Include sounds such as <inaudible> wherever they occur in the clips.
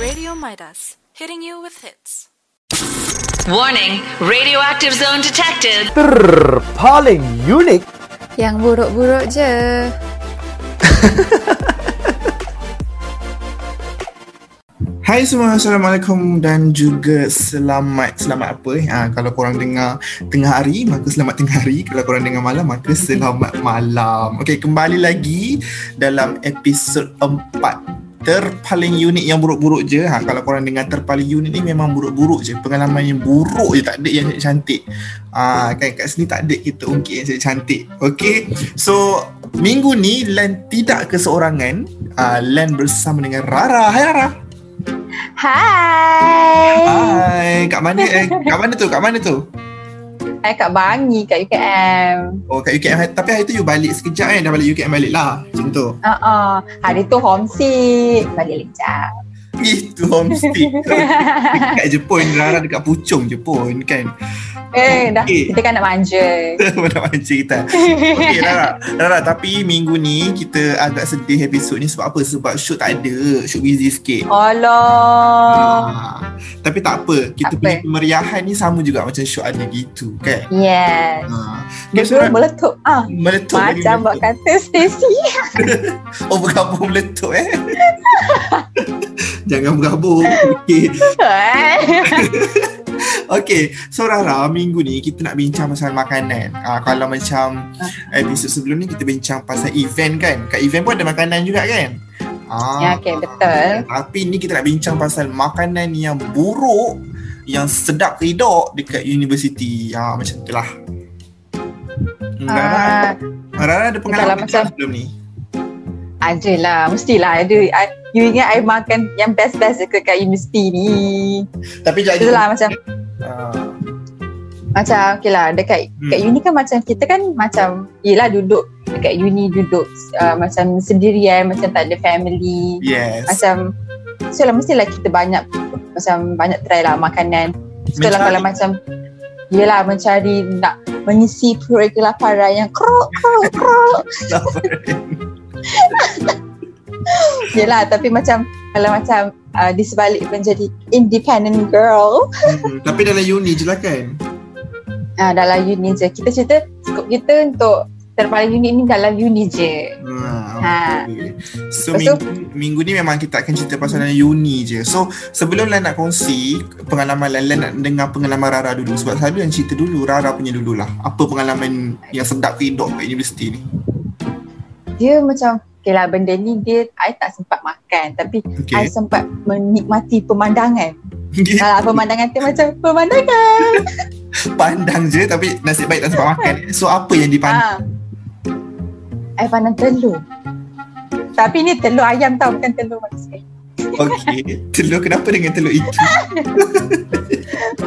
Radio Midas, hitting you with hits. Warning, radioactive zone detected. Paling unik Yang buruk-buruk je. <laughs> Hai semua, Assalamualaikum dan juga selamat Selamat apa eh? Ha, kalau korang dengar tengah hari, maka selamat tengah hari Kalau korang dengar malam, maka selamat malam Okay, kembali lagi dalam episod 4 Terpaling unik yang buruk-buruk je. Ha, Kalau korang dengar terpaling unik ni memang buruk-buruk je. Pengalaman yang buruk je, tak ada yang cantik. Ha, Kan kat sini tak ada kita ungkit yang cantik. Okay, so minggu ni Len tidak keseorangan. Uh, Len bersama dengan Rara. Hai Rara. Hai. Hai, kat mana eh, kat mana tu? Kat mana tu? Hai kat Bangi kat UKM. Oh, kat UKM. Tapi hari tu you balik sekejap kan? Dah balik UKM balik lah. Macam tu. Uh -uh. Hari tu homesick. Balik Itu homestay. <laughs> dekat je pun. Rara dekat Puchong je pun kan. Eh, dah. Okey. Kita kan nak manja. <laughs> Mana macam kita. Okay, Rara. Rara, tapi minggu ni kita agak sedih episod ni sebab apa? Sebab shoot tak ada. Shoot busy sikit. Allah. Ah, tapi tak apa. Kita Tak punya apa. kemeriahan ni sama juga macam shoot ada gitu kan. Yes. Ha. Dia Okay, so, meletup. Ah, meletup lagi macam buat meletup. kata Stacy. <laughs> Oh bergabung meletup eh Jangan bergabung. Okay <laughs> Okay So Rara Minggu ni kita nak bincang pasal makanan. Uh, Kalau macam Episod sebelum ni kita bincang pasal event kan? Kat event pun ada makanan juga kan? Ah, Ya, okay, betul. Tapi ni kita nak bincang pasal makanan yang buruk Yang sedap kedok dekat universiti. Ah, Macam tu lah Hmm, Rara, Ah, Rara ada pengalaman macam- sebelum ni ada lah. Mestilah ada. I- You ingat I makan yang best-best dekat kat universiti ni. Tapi jadi Itulah macam Ah, Macam okay lah Dekat Hmm. kat uni kan macam Kita kan macam Yelah duduk Dekat uni duduk uh, Macam sendirian Macam tak ada family Yes Macam So lah mestilah kita banyak Macam banyak try lah makanan So lah kalau macam Yelah mencari Nak mengisi perut kelaparan Yang krok krok krok <laughs> Yelah tapi macam Kalau macam uh, Di sebalik menjadi Independent girl Hmm, Tapi dalam uni je lah kan Ah, dalam uni je. Kita cerita skop kita untuk terpaling uni ni dalam uni je. Ha, Ha. okay. So Lepas tu- minggu, minggu ni memang kita akan cerita pasal dalam uni je So sebelum Lan nak kongsi Pengalaman Lan Lan nak dengar pengalaman Rara dulu Sebab selalu yang cerita dulu Rara punya dululah Apa pengalaman yang sedap kedok kat universiti ni Dia macam Okay lah benda ni dia I tak sempat makan Tapi Okay. I sempat menikmati pemandangan. Alah pemandangan tu macam Pemandangan. <laughs> Pandang je Tapi nasib baik tak sempat makan. So apa yang dipandang? Ha. I pandang telur. Tapi ni telur ayam tau Bukan telur manusia Okay Telur kenapa dengan telur itu? <laughs>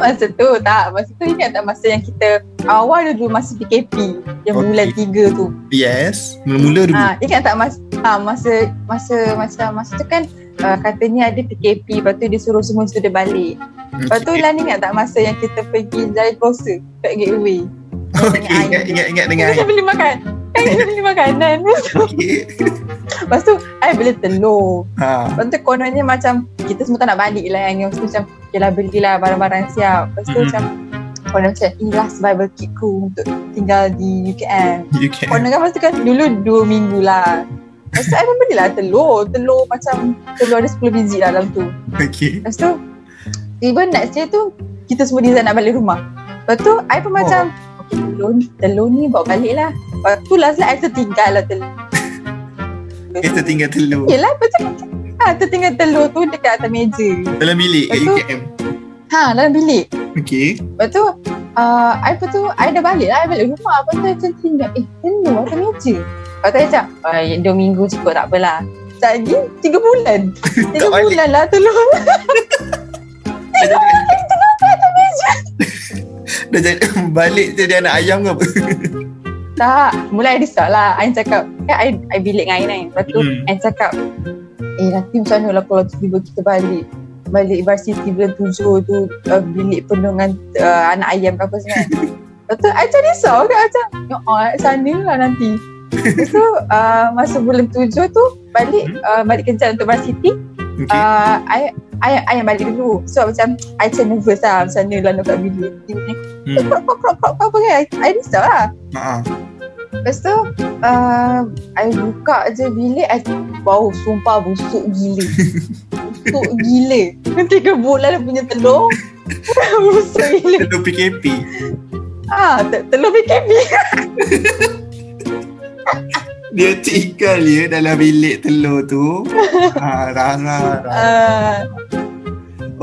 Masa tu tak. Masa tu ingat tak Masa yang kita Awal dulu masa PKP Yang Okay. bulan 3 tu. Yes Mula-mula dulu. Ha, ingat tak mas, ha, masa masa masa masa tu kan uh, katanya ada PKP lepas tu dia suruh semua student balik. Lepas tu Lan ingat tak masa yang kita pergi Zahid Grocer kat gateway. <laughs> Okay ingat, ingat, ingat dengan Kita beli makan. Kita beli makanan. <laughs> Okay Lepas tu I beli telur. ha. Lepas tu kononnya macam kita semua tak nak balik lah yang Lepas tu macam okay lah belilah barang-barang siap. Lepas tu Mhm. macam konon macam inilah survival kitku untuk tinggal di UKM. Can Konon kan masa kan dulu dua minggu lah. Lepas tu I pun belilah telur. Telur macam telur ada 10 biji lah dalam tu. Okay Lepas tu tiba next day tu kita semua design nak balik rumah. Lepas tu I pun Oh. macam telur, telur ni bawa balik lah. Lepas tu last lah I tertinggal lah telur. Kita tinggal telur Yelah tu ha, tertinggal telur tu dekat atas meja. Dalam bilik kat UKM Ha dalam bilik. Okay Lepas tu uh, I lepas tu I dah balik lah. I balik rumah Lepas tu I macam tinggal Eh telur atas meja. Lepas tu I macam "Ah, Dua minggu cukup tak apalah lagi Tiga bulan. <laughs> Tiga bulan lah telur <laughs> <laughs> Dah jadi <laughs> balik jadi anak ayam ke apa? Tak Mula I risau lah. I cakap Kan I, I bilik dengan kan Lepas tu Hmm. I cakap Eh nanti macam mana lah Kalau tiba kita balik? Balik varsity bulan tujuh tu uh, Bilik penuh dengan uh, Anak ayam ke apa semua kan <laughs> Lepas tu I macam risau kan Macam Ya Allah sana lah nanti. Lepas tu uh, Masa bulan tujuh tu Balik uh, Balik kerja untuk varsity. Okay. uh, I I, I yang balik dulu. So macam I macam nervous lah macam mana lah kat bilik. Dia punya, Hmm. Krok krok krok krok apa kan? I, I risau lah. Ha. Lepas tu uh, I buka je bilik I bau sumpah busuk gila. busuk <laughs> gila. Tiga bulan punya telur. <laughs> busuk gila. Telur PKP. Ah, te- telur BKB. <laughs> Dia tinggal dia dalam bilik telur tu. ha, Rara. Rara. Uh,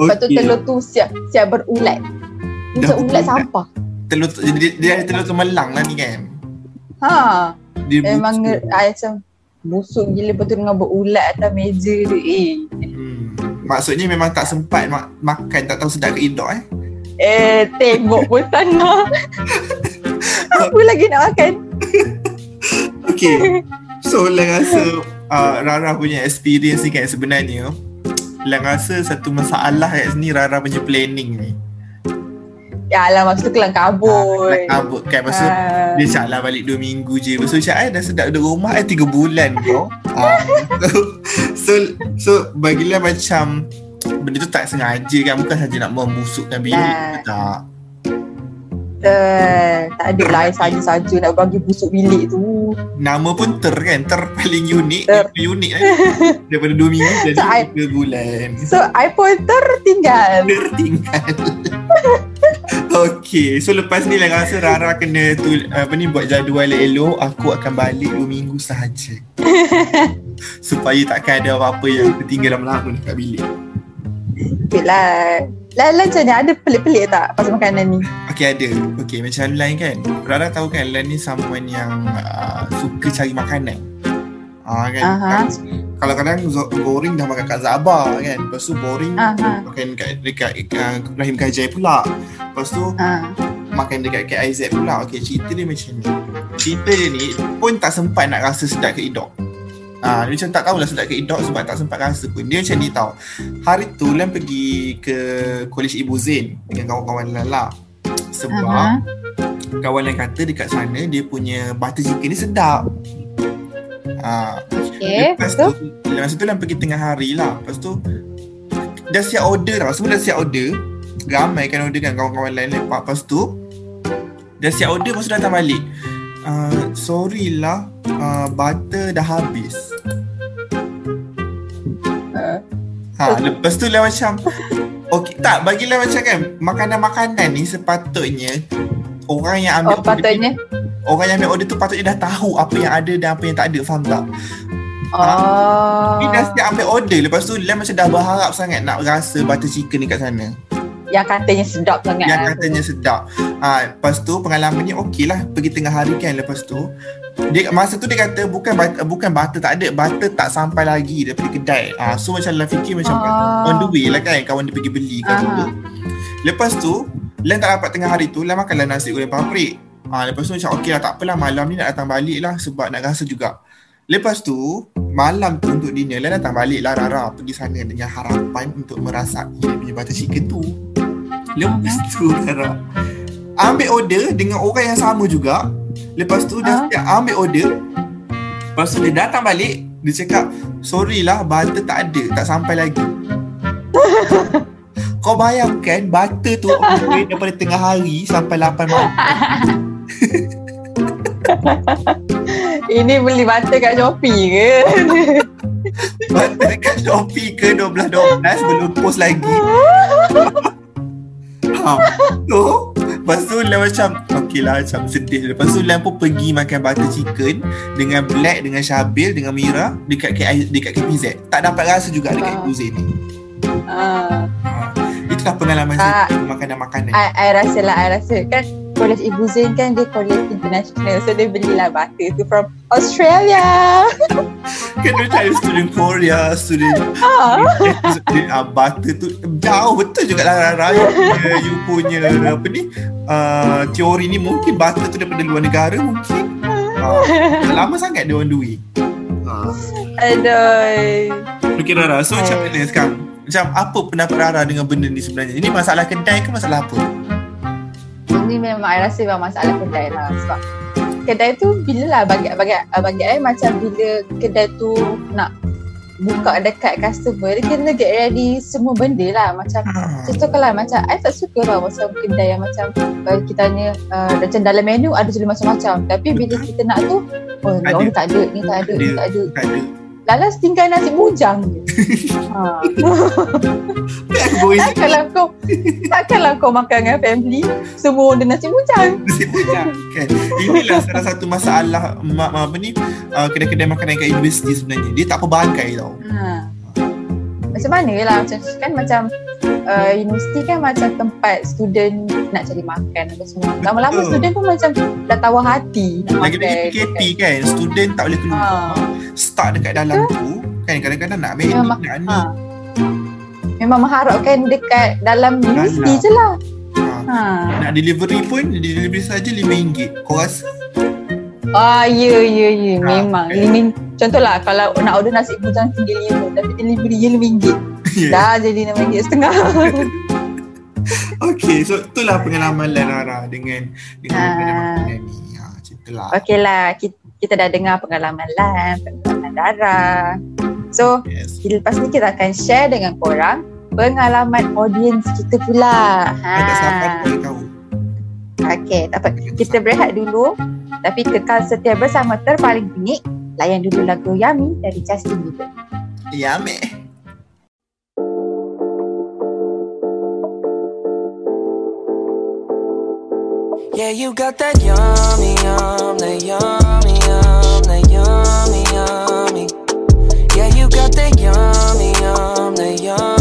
Lepas tu telur tu siap siap berulat. Macam ulat sampah. Telur tu, dia, dia ada telur tu melang lah ni kan. Ha, Dia memang macam busuk gila lepas tu dengan berulat atas meja tu. Eh, Hmm. Maksudnya memang tak sempat mak- makan tak tahu sedap ke indok eh. eh tengok pun sana. <laughs> Apa lagi nak makan? <laughs> Okay. So Lan rasa uh, Rara punya experience ni kan sebenarnya Lan rasa satu masalah kat sini Rara punya planning ni. Ya lah masa tu kelang kabut. Nak kabut kan. Tu Ah. dia cak lah balik 2 minggu je. Tu cak eh dah sedap duduk rumah eh 3 bulan kau. Ah. <laughs> so, so, so bagilah macam benda tu tak sengaja kan. Bukan saja nak membusukkan bilik. Nah. Tak. Eh, tak ada lah I saja-saja nak bagi busuk bilik tu. Nama pun ter kan. Ter paling unik. Ter. Ter. Unik kan. <laughs> Daripada 2 minggu jadi So, I- 3 bulan. So I pun tertinggal. tertinggal. <laughs> okay, so lepas ni lah rasa Rara kena tu apa ni buat jadual elok, aku akan balik 2 minggu sahaja. <laughs> Supaya takkan ada apa-apa yang tertinggal lama-lama dekat bilik. Okay lah. Lan macam ni ada pelik-pelik tak pasal makanan ni? Okay ada. Okay macam Lan kan. Rara tahu kan Lan ni someone yang uh, suka cari makanan. Ah kan. Aha. kan Kadang-kadang zo- boring dah makan kat Zabah kan. Lepas tu boring Aha. makan kat dekat uh, Ibrahim Kajai pula. Lepas tu Ha. makan dekat KIZ pula. Okay, cerita dia macam ni. Cerita dia ni pun tak sempat nak rasa sedap ke idok. Ah, dia macam tak tahulah sedap ke idok sebab tak sempat rasa pun. Dia macam ni tau. Hari tu Lan pergi ke College Ibu Zain dengan kawan-kawan Lan lah. Sebab Aha. kawan Lan kata dekat sana dia punya butter chicken ni sedap. Ah, Okay. Lepas Lepas tu? Lepas tu pergi tengah hari lah Lepas tu Dah siap order tau Semua dah siap order Ramai kan order kan Kawan-kawan lain lepak Lepas tu Dah siap order Lepas tu datang balik uh, Sorry lah uh, Butter dah habis Ha, lepas tu lah macam Okay, tak bagilah macam kan Makanan-makanan ni sepatutnya Orang yang ambil Oh patutnya. Orang yang ambil order tu patutnya dah tahu Apa yang ada dan apa yang tak ada Faham tak? Oh. Dia dah siap ambil order Lepas tu Lam macam dah berharap sangat Nak rasa butter chicken dekat sana Yang katanya sedap sangat. Yang katanya sedap. Ha, Lepas tu pengalamannya okey lah Pergi tengah hari kan Lepas tu. Dia, Masa tu dia kata Bukan butter, bukan butter tak ada. Butter tak sampai lagi Daripada kedai. Ha, So macam Lam fikir macam Ah. On the way lah kan Kawan dia pergi beli kan Ah. Lepas tu Lam tak dapat tengah hari tu Lam makanlah nasi goreng paprik ha, Lepas tu macam okey lah tak apalah Malam ni nak datang balik lah Sebab nak rasa juga. Lepas tu Malam tu untuk dinner Lam datang balik lah Rara Pergi sana dengan harapan Untuk merasai Dia punya butter chicken tu Lepas tu Rara <laughs> Ambil order Dengan orang yang sama juga. Lepas tu Ah. siap ambil order. Lepas tu dia datang balik Dia cakap Sorry lah butter tak ada Tak sampai lagi. <laughs> Kau bayangkan Butter tu <laughs> Daripada tengah hari Sampai 8 malam. Ini beli butter kat Shopee ke? Butter dekat Shopee ke 12-12 Belum post lagi So Lepas tu Lam macam Okay lah macam sedih Lepas tu Lam pun pergi makan butter chicken Dengan Black Dengan Syabil Dengan Mira Dekat KI, dekat KPZ Tak dapat rasa juga Dekat Ah. Zain ni ha. Itulah pengalaman Ah. saya Makanan-makanan I, I rasa lah, I rasa kan College Ibu Zain kan dia college international. So dia belilah butter tu from Australia. <laughs> Kan dia cari student Korea Student student uh, Butter tu. Jauh betul juga lah You punya, you punya Apa ni uh, Teori ni. Mungkin butter tu daripada luar negara Mungkin. Uh, Lama sangat dia the way uh. Aduh. Okay Rara. So macam mana sekarang? Macam apa pendapat Rara Dengan benda ni sebenarnya? Ini masalah kedai ke masalah apa Ini memang I rasa memang masalah kedai lah Sebab kedai tu bila lah bagi, bagi, bagi I macam bila kedai tu nak buka dekat customer dia kena get ready semua benda lah macam Ah. contohlah macam I tak suka lah macam kedai yang macam uh, kita tanya uh, macam dalam menu ada jenis macam-macam tapi bila Betul. kita nak tu oh ni Ada. orang tak ada ni tak ada ni tak ada Tak ada. lalas tinggal nasi bujang je <laughs> ha. <laughs> <laughs> Takkanlah kau takkanlah kau makan dengan family semua order nasi bujang <laughs> Nasi bujang kan. Inilah salah satu masalah mak apa ni uh, kedai-kedai makanan kat universiti sebenarnya. Dia tak pelbagai tau. ha. macam mana lah macam kan macam uh, universiti kan macam tempat student nak cari makan apa semua lama-lama Betul. student pun macam dah tawar hati nak Lagi makan lagi PKP kan, student tak boleh keluar. Ha. Start dekat dalam tu kan kadang-kadang nak ambil ni, Memang, nak ni. ha. Memang mengharapkan dekat dalam universiti je lah. Ha. Ha. Nak delivery pun delivery saja RM5. Kau rasa Ah, ya, ya, ya. Ha, Memang. okay. Ini, contohlah kalau nak order nasi bujang RM3 tapi delivery je RM5. Ya. Dah jadi RM6 setengah. <laughs> Okay, so itulah pengalaman Lara dengan dengan kedai makanan ni. Ha, macam itulah. Okey lah. Kita, kita dah dengar pengalaman Lan, pengalaman Dara. So, Yes. lepas ni kita akan share dengan korang pengalaman audience kita pula. Ha. Tak sabar boleh tahu. Okey, tak apa. Kita berehat dulu. Tapi kekal setia bersama terpaling unik. Layan dulu lagu Yummy dari Justin Bieber. Ya, meh. Yeah, you got that yummy, yum, that yummy, yum, that yummy, yummy. Yeah, you got that yummy, yum, that yummy,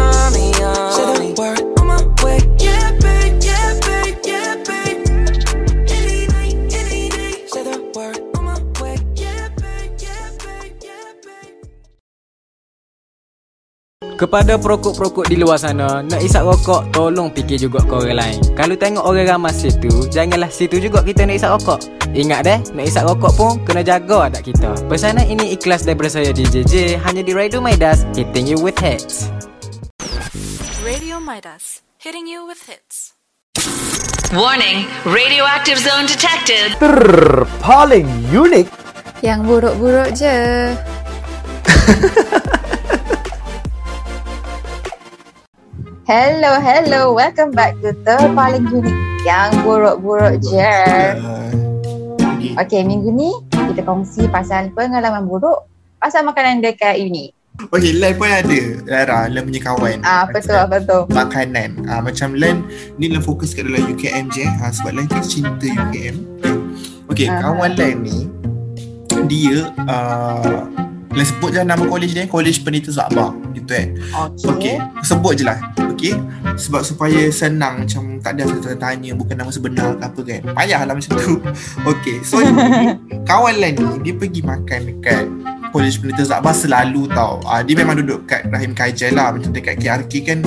Kepada perokok-perokok di luar sana Nak isap rokok Tolong fikir juga ke orang lain Kalau tengok orang ramai situ Janganlah situ juga kita nak isap rokok Ingat deh Nak isap rokok pun Kena jaga adat kita Pesanan ini ikhlas daripada saya DJJ Hanya di Radio Midas Hitting you with hits Radio Midas, hitting you with hits. Warning, radioactive zone detected. Terpaling unik Yang buruk-buruk je. <laughs> hello, hello. Welcome back to Terpaling Unik. Yang buruk-buruk je. Okay. Minggu ni kita kongsi pasal pengalaman buruk pasal makanan dekat uni. Okay, Len pun ada Lara, Len punya kawan Ah, betul, Pasal betul. Makanan ah, Macam Len Ni Len fokus kat dalam UKM je ah, Sebab Len kan cinta UKM Okay, Ah. kawan Len ni Dia uh, Len sebut je nama college dia? College Penita Zakbar. Gitu eh? Okay, sebut je lah. Okay Sebab supaya senang Macam tak ada tanya tanya Bukan nama sebenar ke apa kan. Payah lah macam tu. <laughs> Okay So ni, Kawan Len ni Dia pergi makan dekat College Penelitian Zakbar selalu tau. Uh, Dia memang duduk kat Rahim Kaijai lah Macam dekat KRK kan.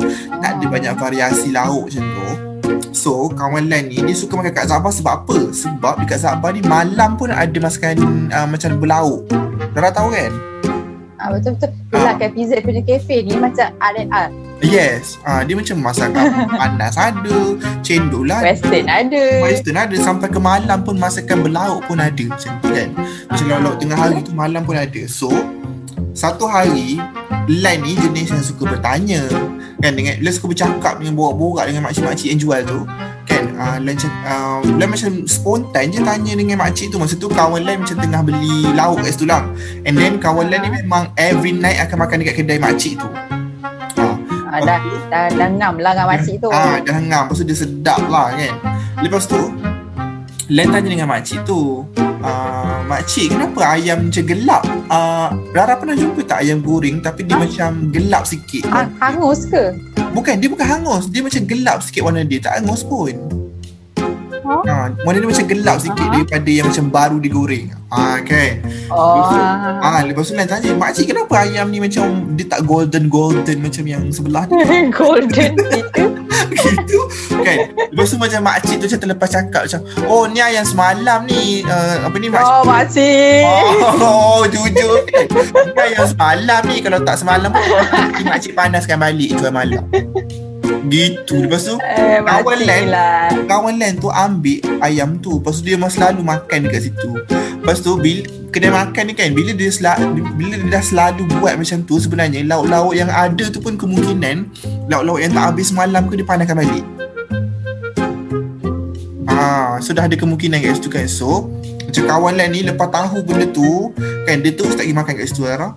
Tak ada banyak variasi lauk macam tu So kawan Lan ni Dia suka makan kat Zakbar sebab apa? Sebab dekat Zakbar ni Malam pun ada masakan uh, Macam berlauk Dara tahu kan? Ah, betul-betul. Yelah, Ah. kat PZ punya cafe ni macam R&R. Yes uh, Dia macam masakan <laughs> panas ada Cendol lah Western ada. Western ada Sampai ke malam pun Masakan berlauk pun ada Macam tu kan Macam Ah. lauk-lauk tengah hari tu Malam pun ada So Satu hari Lan ni jenis yang suka bertanya Kan dengan Lan suka bercakap Dengan borak-borak Dengan makcik-makcik yang jual tu Kan uh, Lan, cak- uh, Lan macam spontan je Tanya dengan makcik tu Masa tu kawan Lan macam tengah beli Lauk kat situ lah And then kawan Lan ni memang Every night akan makan Dekat kedai makcik tu uh, Ah, dah, dah, dah ngam lah dengan makcik tu. Ah, dah ngam. Lepas tu dia sedap lah kan. Lepas tu, Len tanya dengan makcik tu. Uh, makcik, kenapa ayam macam gelap? Uh, Rara pernah jumpa tak ayam goreng tapi dia Ha? macam gelap sikit? Ha, hangus ke? Bukan, dia bukan hangus. Dia macam gelap sikit warna dia. Tak hangus pun. Oh. Ha, warna dia macam gelap sikit Ah. daripada yang macam baru digoreng. Ah, kan? Oh. Ah, lepas tu Len tanya, makcik kenapa ayam ni macam dia tak golden-golden macam yang sebelah ni? <laughs> Golden <laughs> itu. gitu kan lepas tu macam makcik tu macam terlepas cakap macam oh ni ayam semalam ni uh, apa ni makcik Oh, makcik. Oh, <laughs> jujur kan. Ni ayam semalam ni Kalau tak semalam pun makcik panaskan balik Jual malam Gitu. Lepas tu Eh, Kawan Len lah. Kawan Len tu ambil ayam tu. Lepas tu dia memang selalu makan dekat situ. Lepas tu bila, Kedai makan ni kan Bila dia sel, Bila dia dah selalu buat macam tu Sebenarnya Lauk-lauk yang ada tu pun kemungkinan Lauk-lauk yang tak habis semalam ke Dia panaskan balik. Ah, so dah ada kemungkinan kat situ kan. So Macam kawan Len ni Lepas tahu benda tu Kan dia terus tak pergi makan kat situ Ara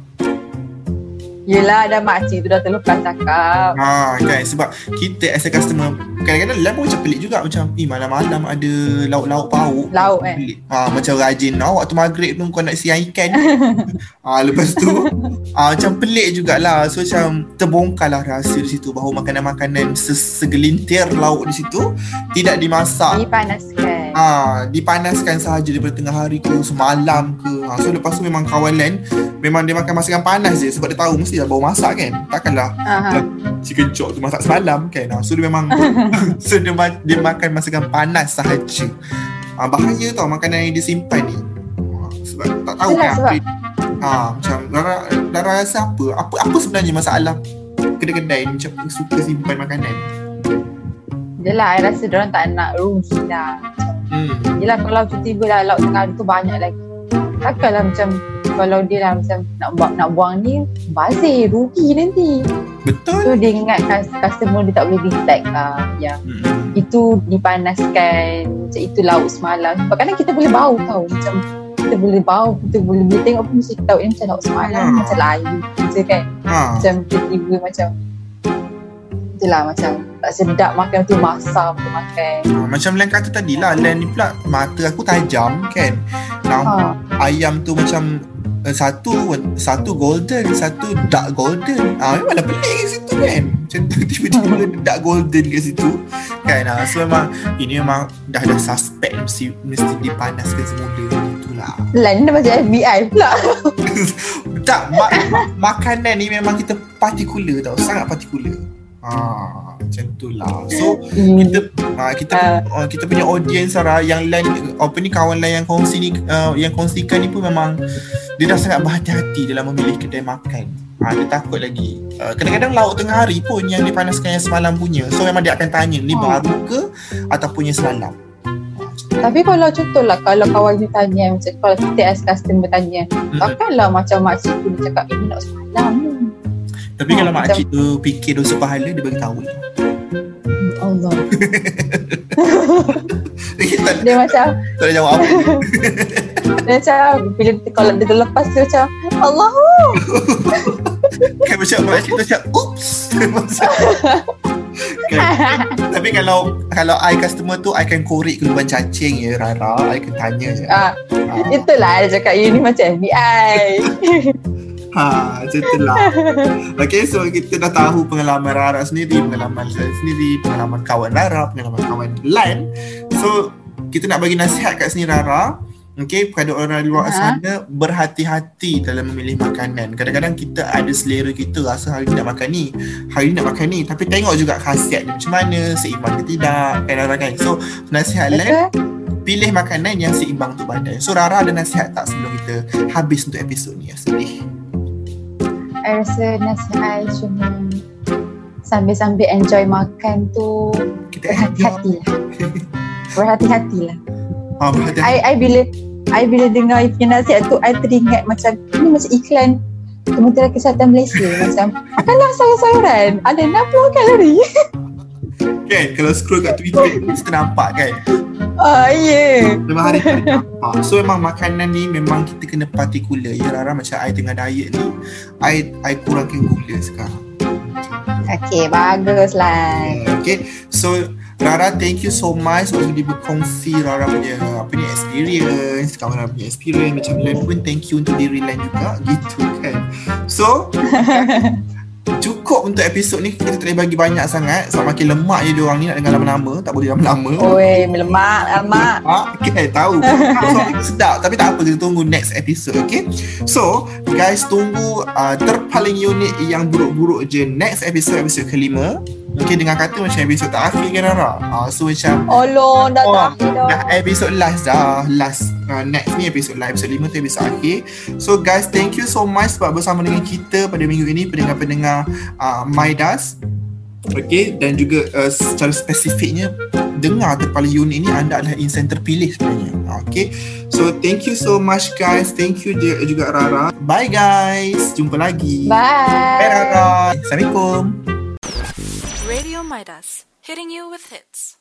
Yelah, dah makcik tu dah terlepas cakap. Ha kan sebab kita as a customer kadang-kadang pun macam pelik juga macam eh malam-malam ada lauk-lauk pauk. Lauk, eh. Pelik. Ha macam rajin oh, waktu maghrib tu kau nak siang ikan. <laughs> ha lepas tu ha, macam pelik jugalah. So macam terbongkarlah rahsia di situ bahawa makanan-makanan se- segelintir lauk di situ tidak dimasak. Dipanaskan. Ah, dipanaskan sahaja daripada tengah hari ke semalam ke. Ha, so lepas tu memang kawan Len memang dia makan masakan panas je sebab dia tahu mesti dah bawa masak kan. Takkanlah chicken chop tu masak semalam kan. Ha, so dia memang <laughs> <laughs> so dia, ma- dia makan masakan panas sahaja. Ha, bahaya tau makanan yang dia simpan ni. Ha, sebab tak tahu Yelah, kan sebab- apa. Ha, macam Dara, Dara rasa apa? Apa apa sebenarnya masalah kedai-kedai ni macam suka simpan makanan? Yelah, I rasa diorang tak nak rugi lah. Hmm. Yelah, kalau tiba-tiba lah lauk tengah hari tu banyak lagi. Takkanlah macam kalau dia lah macam nak buang, nak buang ni bazir, rugi nanti. Betul. So dia ingat cus- customer dia tak boleh detect lah yang Hmm. itu dipanaskan, macam itu lauk semalam. Sebab kadang kita boleh bau tau macam kita boleh bau, kita boleh, boleh tengok pun mesti tahu ni macam lauk semalam, Hmm. macam layu je kan. Ha. Macam tiba-tiba macam Itulah macam tak sedap makan tu masam tu makan. Ha, macam Len kata tadi lah Len ni pula mata aku tajam kan Nampak Ha. ayam tu macam uh, satu satu golden satu dark golden ah memanglah pelik kat situ kan macam tu <laughs> tiba-tiba dark golden kat situ kan ah so memang ini memang dah dah suspect mesti mesti dipanaskan semula itulah Lan dia macam FBI pula. <laughs> tak ma- ma- makanan ni memang kita particular tau sangat particular ah macam tu lah so kita uh, kita uh, kita punya audience Sarah yang lain apa ni kawan lain yang kongsi ni uh, yang kongsikan ni pun memang dia dah sangat berhati-hati dalam memilih kedai makan. Ha, dia takut lagi. Uh, kadang-kadang lauk tengah hari pun yang dipanaskan yang semalam punya. So memang dia akan tanya ni Oh. baru ke ataupun yang semalam. Tapi kalau contohlah kalau kawan dia tanya macam kalau kita as customer tanya, Mm-mm. takkanlah macam makcik tu dia cakap ini nak semalam. Tapi Oh, kalau macam- makcik tu fikir dosa pahala dia bagi tahu. Allah. <laughs> Dia tak, Dia macam tak ada jawab apa. <laughs> dia macam bila kalau dia terlepas dia macam Allah kan macam makcik tu macam oops. <laughs> Kan? Tapi kalau kalau I customer tu I akan korek ke cacing ya Rara. I akan tanya je. ah, Ah. itulah dia cakap you ni macam FBI. Ha, macam tu lah. Okay, so kita dah tahu pengalaman Rara sendiri, pengalaman saya sendiri, pengalaman kawan Rara, pengalaman kawan Lan. So, kita nak bagi nasihat kat sini Rara. Okay, kepada orang luar Ha. sana, berhati-hati dalam memilih makanan. Kadang-kadang kita ada selera kita rasa hari ni nak makan ni, hari ni nak makan ni. Tapi tengok juga khasiat dia macam mana, seimbang ke tidak. Kan Rara kan? So, nasihat Betul? pilih makanan yang seimbang untuk badan. So, Rara ada nasihat tak sebelum kita habis untuk episod ni? Ya, sedih. I rasa nasihat cuma sambil-sambil enjoy makan tu Kita berhati-hati lah. <laughs> Berhati-hati lah. Ha, berhati-hati. I, I bila I bila dengar punya nasihat tu I teringat macam Ini macam iklan Kementerian Kesihatan Malaysia <laughs> Macam Makanlah sayur-sayuran Ada 60 kalori <laughs> Kan kalau scroll kat Twitter Kita nampak kan Ah ya yeah. Memang hari nampak So memang makanan ni Memang kita kena particular Ya Rara macam I tengah diet ni I, I kurangkan gula sekarang Macam tu. Okay, baguslah. Okay, so Rara, thank you so much sebab sudi berkongsi Rara punya apa ni experience, kawan Rara punya experience macam Len pun thank you untuk diri Len juga gitu kan. So <laughs> cukup untuk episod ni kita tak bagi banyak sangat sebab makin lemak je diorang ni nak dengar lama-lama tak boleh lama-lama. Oi, melemak, lemak. Ah, okay, tahu. <laughs> Suara kita sedap tapi tak apa kita tunggu next episode, okay? So, guys tunggu uh, terpaling unik yang buruk-buruk je next episode episode kelima. Okay, dengan kata macam episode terakhir kan Rara? Uh, so macam Oh, lo, dah Oh, terakhir dah. dah episode last dah. Last uh, Next ni episode live Episode 5 tu episode akhir. So guys Thank you so much Sebab bersama dengan kita Pada minggu ini Pendengar-pendengar uh, Maidas. Okay Dan juga uh, Secara spesifiknya Dengar terpaling unik ni Anda adalah insan terpilih sebenarnya. Okay. So thank you so much guys. Thank you juga Rara Bye guys. Jumpa lagi. Bye. Bye Rara Assalamualaikum Midas, hitting you with hits.